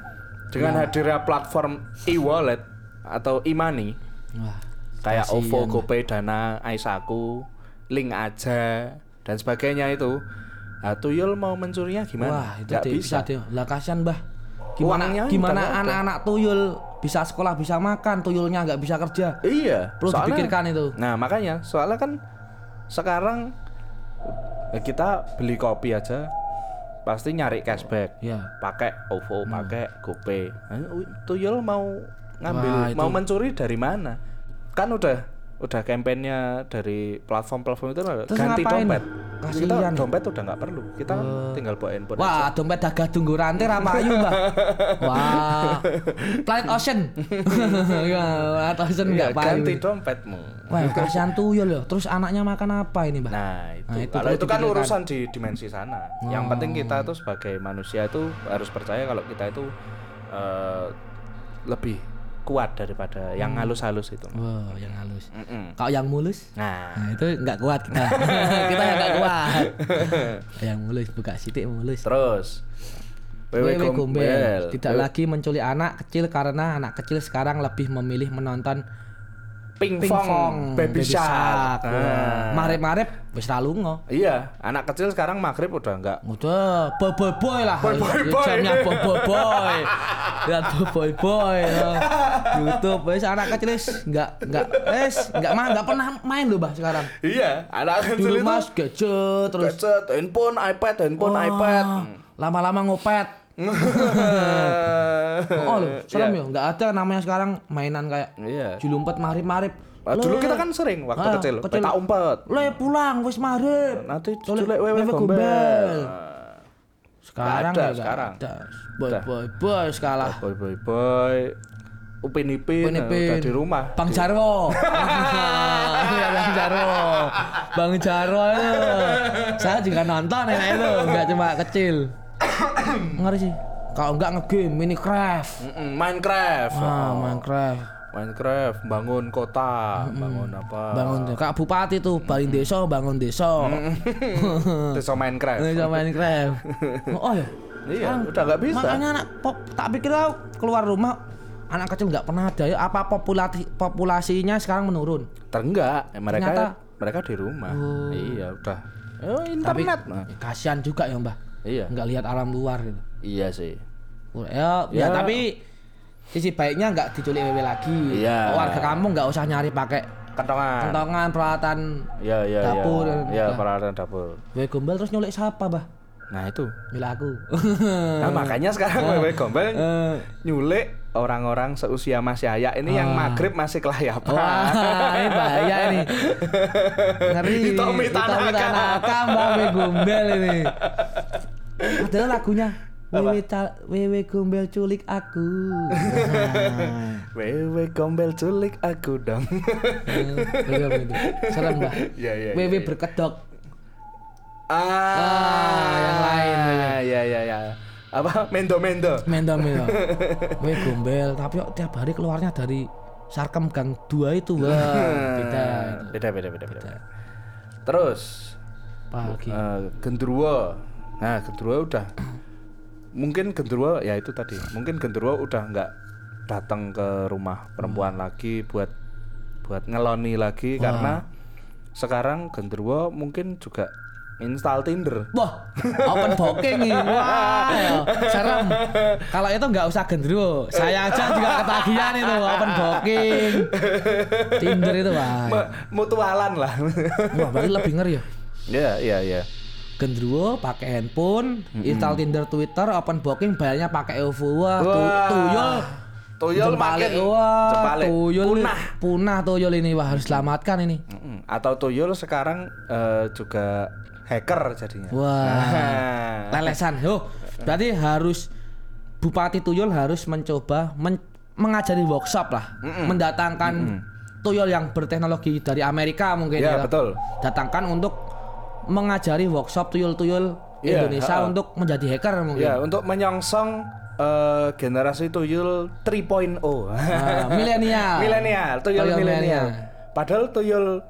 Dengan hadirnya platform e-wallet atau e-money Wah kayak. OVO, GoPay, Dana, Aisaku, Link aja dan sebagainya itu. Nah, tuyul mau mencurinya gimana? Wah itu deh, bisa bisa. Lah kasihan Mbah Gimana Uangnya gimana anak-anak tuyul bisa sekolah bisa makan tuyulnya nggak bisa kerja Iya. perlu soalnya- dipikirkan itu Nah makanya soalnya kan sekarang ya kita beli kopi aja pasti nyari cashback. ya Pakai OVO, pakai GoPay. Tuyul mau ngambil Wah, itu- mau mencuri dari mana? Kan udah udah kampanyenya dari platform-platform itu Terus ganti ngapain? dompet. Kita Kasihan. dompet udah nggak perlu. Kita kan tinggal bawa handphone. aja. Wah, dompet dagang tunggu rantai apa ayu, Mbak? (laughs) Wah. Planet Ocean. (laughs) Ya, Planet Ocean Iya, enggak payu. ganti dompetmu. Wah, kasihan tuyul ya. Terus anaknya makan apa ini, Mbak? Nah itu, Nah, itu kalau itu kan urusan di dimensi sana. Yang penting kita tuh sebagai manusia itu harus percaya kalau kita itu eh, lebih kuat daripada yang halus-halus itu. Wah, yang halus. Mm-mm. Kalau yang mulus? Nah, Nah, itu enggak kuat kita. (laughs) kita yang enggak kuat. (laughs) yang mulus buka sitik mulus. terus Wewe wewe gombel. Tidak Wewe- lagi menculik anak kecil karena anak kecil sekarang lebih memilih menonton pingpong, pingpong, baby shark. Nah. Marep-marep wis ra lunga. Iya, anak kecil sekarang maghrib udah enggak. Udah, boy boy boy lah. Boy, boy, boy. Jamnya boy boy boy. Lihat boy boy boy. ya. YouTube wis anak kecil wis enggak enggak wis enggak mah enggak pernah main loh bah sekarang. Iya, anak kecil Dulu itu mas gadget terus gadget, handphone, iPad, handphone, Wah, iPad. Lama-lama ngopet. (laughs) Oh, loh, serem ya. Enggak ada namanya sekarang mainan kayak Iya. julumpet marip-marip. Dulu kita kan sering waktu Ah, kecil, kecil. peta umpet. Le pulang wis marip. Nanti Colek culek wewe gombel. Nggak Sekarang ada ya sekarang. ada. Boy boy boy kalah. Boy boy boy. Upin Ipin, Upin Ipin. udah di rumah. Bang Jarwo. Iya, Bang Jarwo. Bang Jarwo itu. (laughs) Saya juga nonton enak itu, enggak cuma kecil. (coughs) Ngeri sih. Kalau enggak ngegame Minecraft. Mm-mm, Minecraft. Ah, Oh. Minecraft. Minecraft, bangun kota, bangun apa? Bangun Kak Bupati tuh balik desa, bangun desa. (laughs) Desa Minecraft. Bisa Minecraft. (laughs) Oh ya. Iya, udah nggak bisa. Makanya anak pop tak pikir tau keluar rumah anak kecil nggak pernah ada ya apa populasi populasinya sekarang menurun. Terenggak, eh, mereka Ternyata- mereka di rumah. Oh. Iya, udah. Oh, Tapi internet. Nah, ya, kasihan juga ya mbah. Iya. Nggak lihat alam luar gitu. Iya sih. Ya, ya, Ya. tapi sisi baiknya nggak diculik wewe lagi. Iya. Warga kampung nggak usah nyari pakai Kentongan. kentongan peralatan Iya, iya, Dapur, iya. Iya, ya. peralatan dapur. wewe gombel terus nyulik siapa bah? Nah, itu. Nyulik aku. (laughs) Nah, makanya sekarang wewe gombel Eh. nyulik orang-orang seusia Mas Yaya ini yang Ah. maghrib masih kelayapan. Wah, (laughs) ini bahaya ini. Ngeri. Hitomi Tanaka. Tanaka, Mbak Wewe Gombel ini. (laughs) Adalah lagunya. Wewe, ta- wewe gombel culik aku. Nah, (laughs) Wewe gombel culik aku dong. Bener. Serem mbak. Iya, iya, Wewe iya. berkedok. ah, yang lain, Wewe. Iya, iya, iya. Apa? Mendo-mendo. Mendo mendo. (laughs) Wewe gombel. Tapi kok tiap hari keluarnya dari Sarkem Gang 2 itu. Wah, beda. Beda, beda, beda, beda. Terus Pagi. eh, gendruwo. Nah, gendruwo udah mungkin gendruwo ya itu tadi. Mungkin gendruwo udah nggak datang ke rumah perempuan lagi buat buat ngeloni lagi karena sekarang gendruwo mungkin juga install Tinder. Wah, open booking nih. Wah, ya, serem. Kalau itu nggak usah gendruwo. Saya aja juga ketagihan itu open booking. Tinder itu wah. Ma- mutualan lah. Wah, berarti lebih ngeri ya. Iya, iya, iya. Gendruwo pakai handphone, install Tinder, Twitter, open booking, bayarnya pakai OVO. Wah, tu- tuyul. Tuyul makin wah, tuyul punah. punah tuyul ini wah harus selamatkan ini. Atau tuyul sekarang eh, juga hacker jadinya. Wah. Nah. Lelesan. Yo, berarti harus Bupati Tuyul harus mencoba men- mengajari workshop lah, mendatangkan tuyul yang berteknologi dari Amerika mungkin Iya, ya. betul. Datangkan untuk mengajari workshop tuyul-tuyul Iya, Indonesia ha-ha. untuk menjadi hacker mungkin. Ya, untuk menyongsong eh, generasi tuyul 3.0. Nah, (laughs) milenial. milenial, tuyul, Tuyul milenial. Padahal tuyul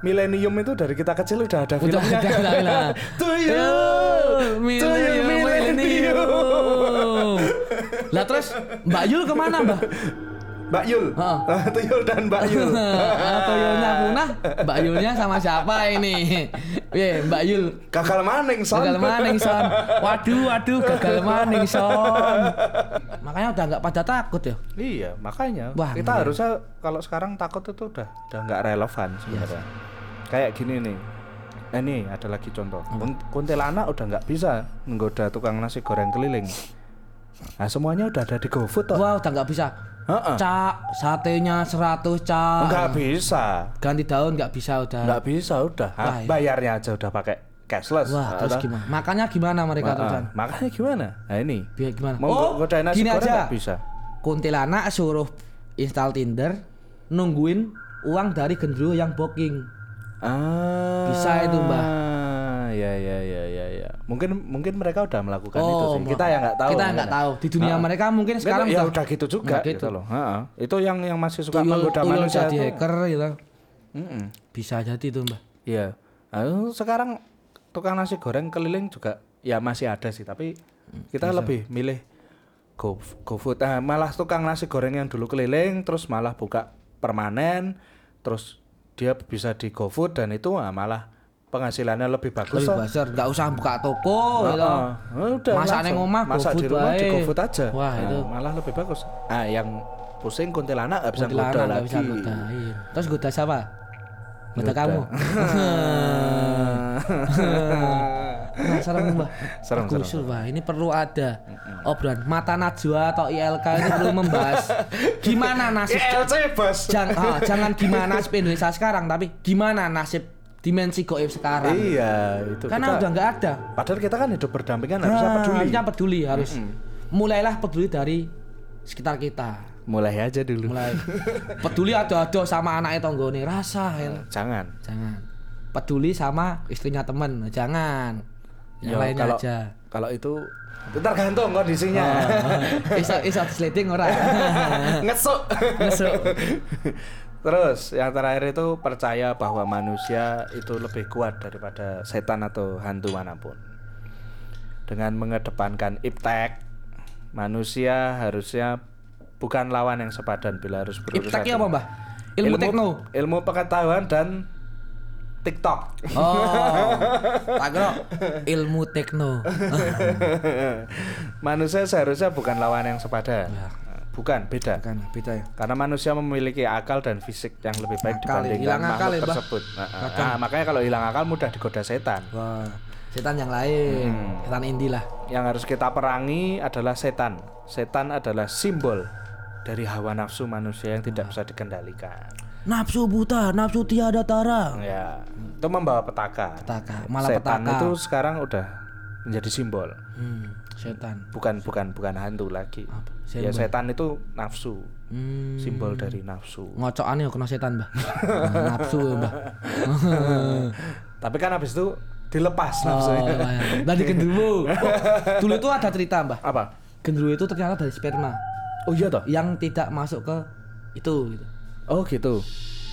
milenium itu dari kita kecil udah ada Udah filmnya. ada (laughs) lah, tuyul, Milenium, milenium. Lah terus Mbak Yul ke mana Mbak? (laughs) Mbak Yul. Ha. (laughs) tuyul dan Mbak Yul. (laughs) Tuyulnya punah, Mbak Yulnya sama siapa ini? (laughs) Ye, Mbak Yul Gagal maning, son. gagal maning son. Waduh, waduh, gagal maning son. Makanya udah nggak pada takut ya. Iya, makanya Wah, kita ngeri. harusnya kalau sekarang takut itu udah udah nggak relevan sebenarnya. Kayak gini nih. Eh, ini ada lagi contoh. Kun- Kuntilanak udah nggak bisa menggoda tukang nasi goreng keliling. Nah, semuanya udah ada di GoFood toh. Wah, udah nggak bisa. Heeh. Cak, satenya 100 cak. Nggak bisa. Ganti daun nggak bisa udah. Nggak bisa udah. Ah, Wah, iya. bayarnya aja udah pakai cashless. Wah, terus Atau- gimana? Makanya gimana mereka tuh Ah, makanya gimana? Nah, ini. Biar gimana? Mau oh, godain nasi gini aja. nggak bisa. Kuntilanak suruh install Tinder, nungguin uang dari gendruwo yang booking. Ah. Bisa itu, Mbah. Ya ya ya ya ya. Mungkin mungkin mereka udah melakukan itu Oh, sih. ma- Kita yang nggak tahu. Kita nggak mungkin. tahu. Di dunia Ah. mereka mungkin sekarang ya udah- gitu juga gitu, gitu. loh. Ha-ha. Itu yang yang masih suka tuyul, menggoda tuyul manusia jadi itu. hacker gitu. Mm-mm. Bisa jadi itu, Mbak. Iya. Nah, sekarang tukang nasi goreng keliling juga ya masih ada sih, tapi kita lebih milih go GoFood. Nah, malah tukang nasi goreng yang dulu keliling terus malah buka permanen, terus dia bisa di GoFood dan itu ah, malah penghasilannya lebih bagus. Lebih besar, nggak usah buka toko gitu. Heeh. Oh, udah Masak neng omah, masak di rumah di. GoFood aja. Wah, Nah, itu. malah lebih bagus. Ah, yang pusing kuntilanak nggak bisa goda lagi. bisa godain. Terus goda siapa? Goda Goda. kamu. (laughs) serem mbah. Serem, Bagus, Mbah. Ini perlu ada obrolan mata najwa atau ILK ini perlu membahas (laughs) gimana nasib ILC bos. Jang- ah, jangan gimana nasib Indonesia sekarang tapi gimana nasib dimensi goib sekarang. Iya, itu Karena kita- udah nggak ada. Padahal kita kan hidup berdampingan harusnya Nah, peduli. harusnya peduli harus. Mulailah peduli dari sekitar kita. Mulai aja dulu. Mulai (laughs) peduli ado-ado sama anaknya tonggone rasa ya. Jangan. Jangan. Peduli sama istrinya temen, jangan. Yang Ya, lainnya kalau aja. kalau itu itu tergantung kondisinya. iso iso sleting ora. (laughs) Ngesuk. Ngesuk. (laughs) Terus yang terakhir itu percaya bahwa manusia itu lebih kuat daripada setan atau hantu mana pun. Dengan mengedepankan iptek, manusia harusnya bukan lawan yang sepadan bila harus berurusan. Iptek apa, Mbah? Ilmu, tekno. Ilmu pengetahuan dan TikTok. Oh. (laughs) Tak ilmu tekno. (laughs) manusia seharusnya bukan lawan yang sepadan. Ya. Bukan, beda. Kan beda ya. Karena manusia memiliki akal dan fisik yang lebih baik Akal, dibandingkan hilang akal makhluk ya, tersebut. Nah, nah, makanya kalau hilang akal mudah digoda setan. Wah, setan yang lain, Hmm. setan indie lah. Yang harus kita perangi adalah setan. Setan adalah simbol dari hawa nafsu manusia yang tidak bisa dikendalikan. Nafsu buta, nafsu tiada tara. Ya, itu membawa petaka. Petaka, malah setan petaka. itu sekarang udah menjadi simbol. Hmm, setan. Bukan bukan bukan hantu lagi. Simbol. Ya setan itu nafsu. Hmm. Simbol dari nafsu. Ngocokane ya kena setan, Mbah. (laughs) Nah, nafsu, Mbah. (laughs) (laughs) Tapi kan habis itu dilepas Oh, nafsunya. iya. Dari genderuwo. Oh, dulu itu ada cerita, Mbah. Apa? Genderuwo itu ternyata dari sperma Oh iya toh? yang tidak masuk ke itu gitu. Oh gitu.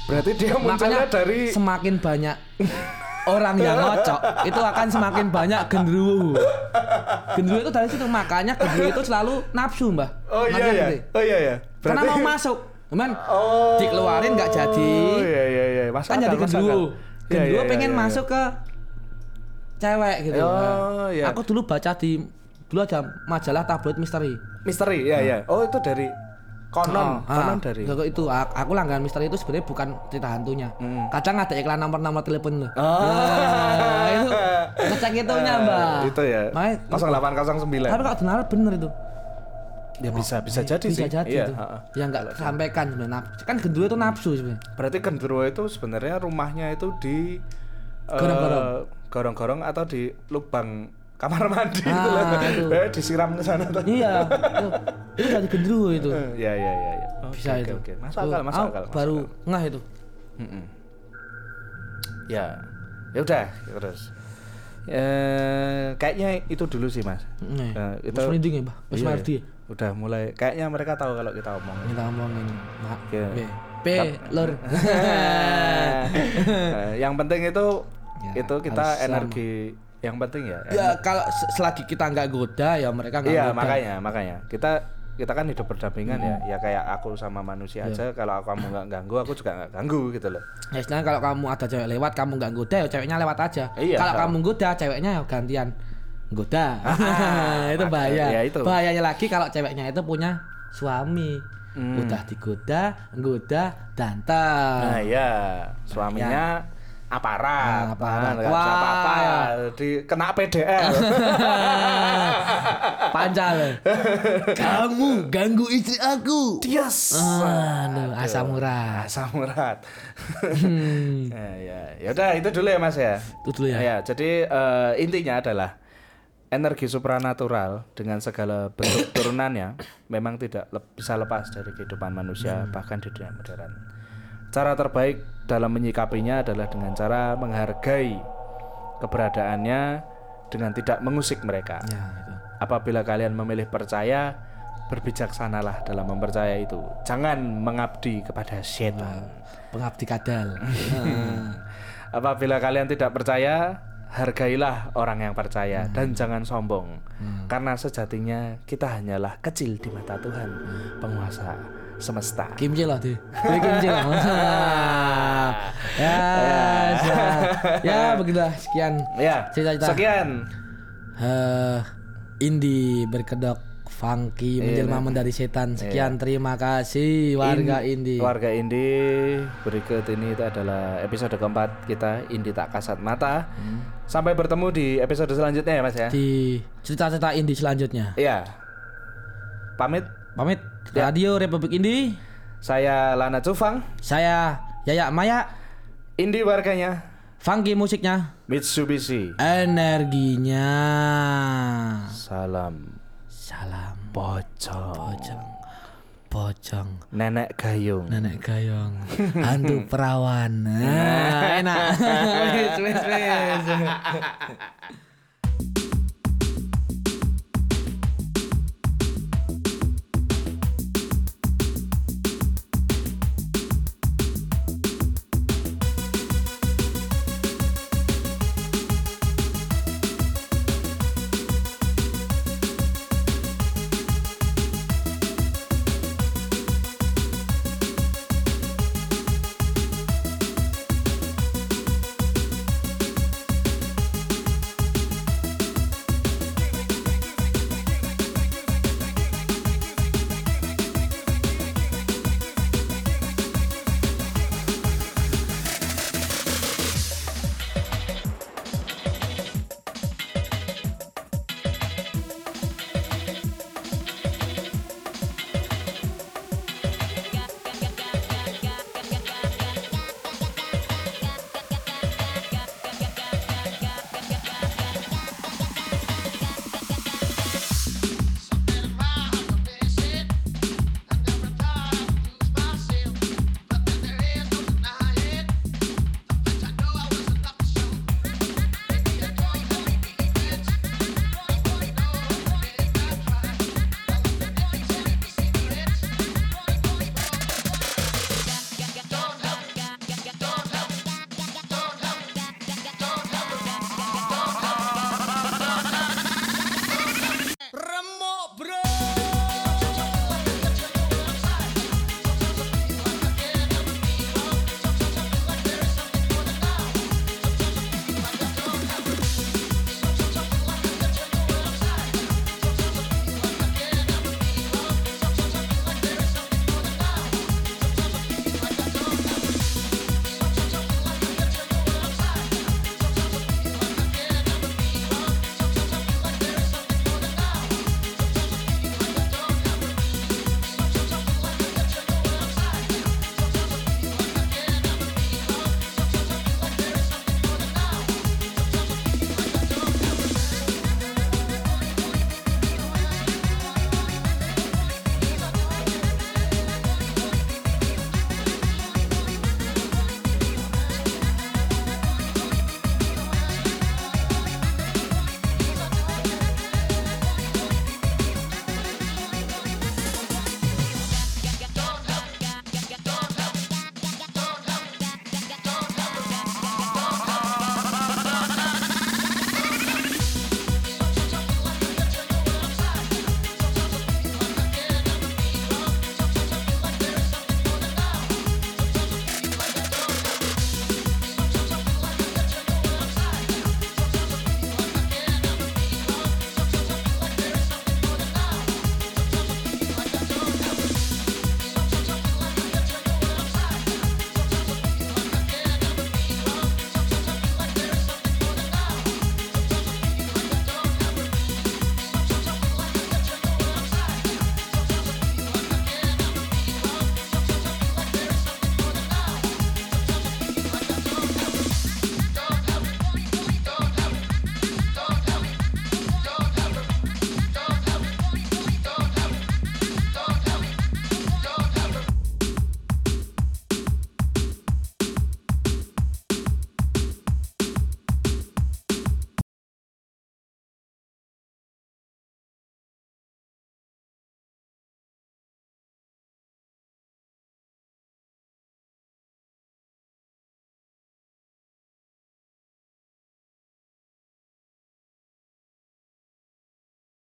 Berarti dia munculnya Makanya dari semakin banyak orang yang ngocok itu akan semakin banyak genderuwo. Genderuwo itu dari situ makanya genderuwo itu selalu nafsu, Mbah. Oh iya ya. gitu. Oh iya ya. Karena mau masuk. Cuman Oh. dikeluarin nggak jadi. Oh iya iya iya. Masuk kan akal, jadi genderuwo. Iya, Genderuwo iya, pengen iya, iya. masuk ke cewek gitu. Oh, Nah, iya. Aku dulu baca di dulu ada majalah tabloid misteri. Misteri ya ya. Oh itu dari konon, Oh, konon ah, dari. itu aku langganan misteri itu sebenarnya bukan cerita hantunya. Kadang ada iklan nomor-nomor telepon tuh. Hmm. Oh. Nah, itu ngecek itunya, Mbak. Itu ya. Makanya, 0809. tapi kalau benar bener itu. ya bisa bisa jadi bisa sih. jadi Iya, itu. ha-ha. Ya enggak sampaikan sebenarnya. Kan gendruwo itu nafsu sebenarnya. Berarti genderuwo itu sebenarnya rumahnya itu di eh, Gorong-gorong. gorong-gorong atau di lubang kamar mandi Ah, itu lah. Eh, disiram ke sana tuh. iya. Itu, itu dari gendruwo itu. Eh, (laughs) Ya ya ya ya. Bisa oke, itu. Oke, Masuk Tuh, akal, masuk aku akal. masuk Baru akal. ngah itu. Mm-mm. Ya, ya udah terus. Eh, kayaknya itu dulu sih mas. Nih. Nah, itu Wis merinding ya, Mbah. Wis Iya, merdi. Udah mulai. Kayaknya mereka tahu kalau kita omong. Kita ngomongin. Mak. Iya. P. P. Lur. (laughs) Eh, yang penting itu Ya, itu kita sama. Yang penting ya. ya kalau se- selagi kita nggak goda ya mereka nggak Iya goda. makanya makanya kita kita kan hidup berdampingan Hmm. ya ya kayak aku sama manusia Iya. aja kalau kamu nggak ganggu aku juga nggak ganggu gitu loh Ya istilahnya kalau kamu ada cewek lewat kamu nggak goda ya ceweknya lewat aja. Iya. Kalau kamu goda ceweknya ya gantian goda. (laughs) itu maka- bahaya. ya itu. Bahayanya lagi kalau ceweknya itu punya suami. Hmm. Udah digoda, goda, dantel. nah ya suaminya aparat Nah, aparat. Nah, nggak bisa Wah. apa-apa ya di kena PDL (laughs) Pancal. kamu ganggu istri aku. Yes. Aduh, asam urat. Asam urat. Hmm. (laughs) ya, ya. ya udah itu dulu ya Mas ya. Itu dulu ya. Ya, jadi eh, intinya adalah energi supranatural dengan segala bentuk turunannya memang tidak lep- bisa lepas dari kehidupan manusia bahkan di dunia modern. Cara terbaik dalam menyikapinya adalah dengan cara menghargai keberadaannya dengan tidak mengusik mereka. Ya, itu. Apabila kalian memilih percaya, berbijaksanalah dalam mempercaya itu. Jangan mengabdi kepada setan. Pengabdi kadal. Nah. (laughs) Apabila kalian tidak percaya, hargailah orang yang percaya dan jangan sombong. Karena sejatinya kita hanyalah kecil di mata Tuhan, penguasa semesta. Kimchi lah kimchi lah. Mantap. ya, ya, ya begitulah sekian. Ya, Cerita-cerita. sekian. Eh, Indi berkedok Funky menjelma menjadi setan. Sekian terima kasih warga Indi. Warga Indi berikut ini itu adalah episode keempat kita Indi tak kasat mata. Sampai bertemu di episode selanjutnya ya Mas ya. Di cerita-cerita Indi selanjutnya. Iya. Pamit. Pamit Radio Republik Indi. Saya Lana Cufang, Saya Yaya Maya. Indi warganya Funky musiknya. Mitsubishi. Energinya. Salam Salam pocong. pocong. Pocong. Nenek gayung. Nenek gayung. Hantu (laughs) perawan. Nah, enak. (laughs)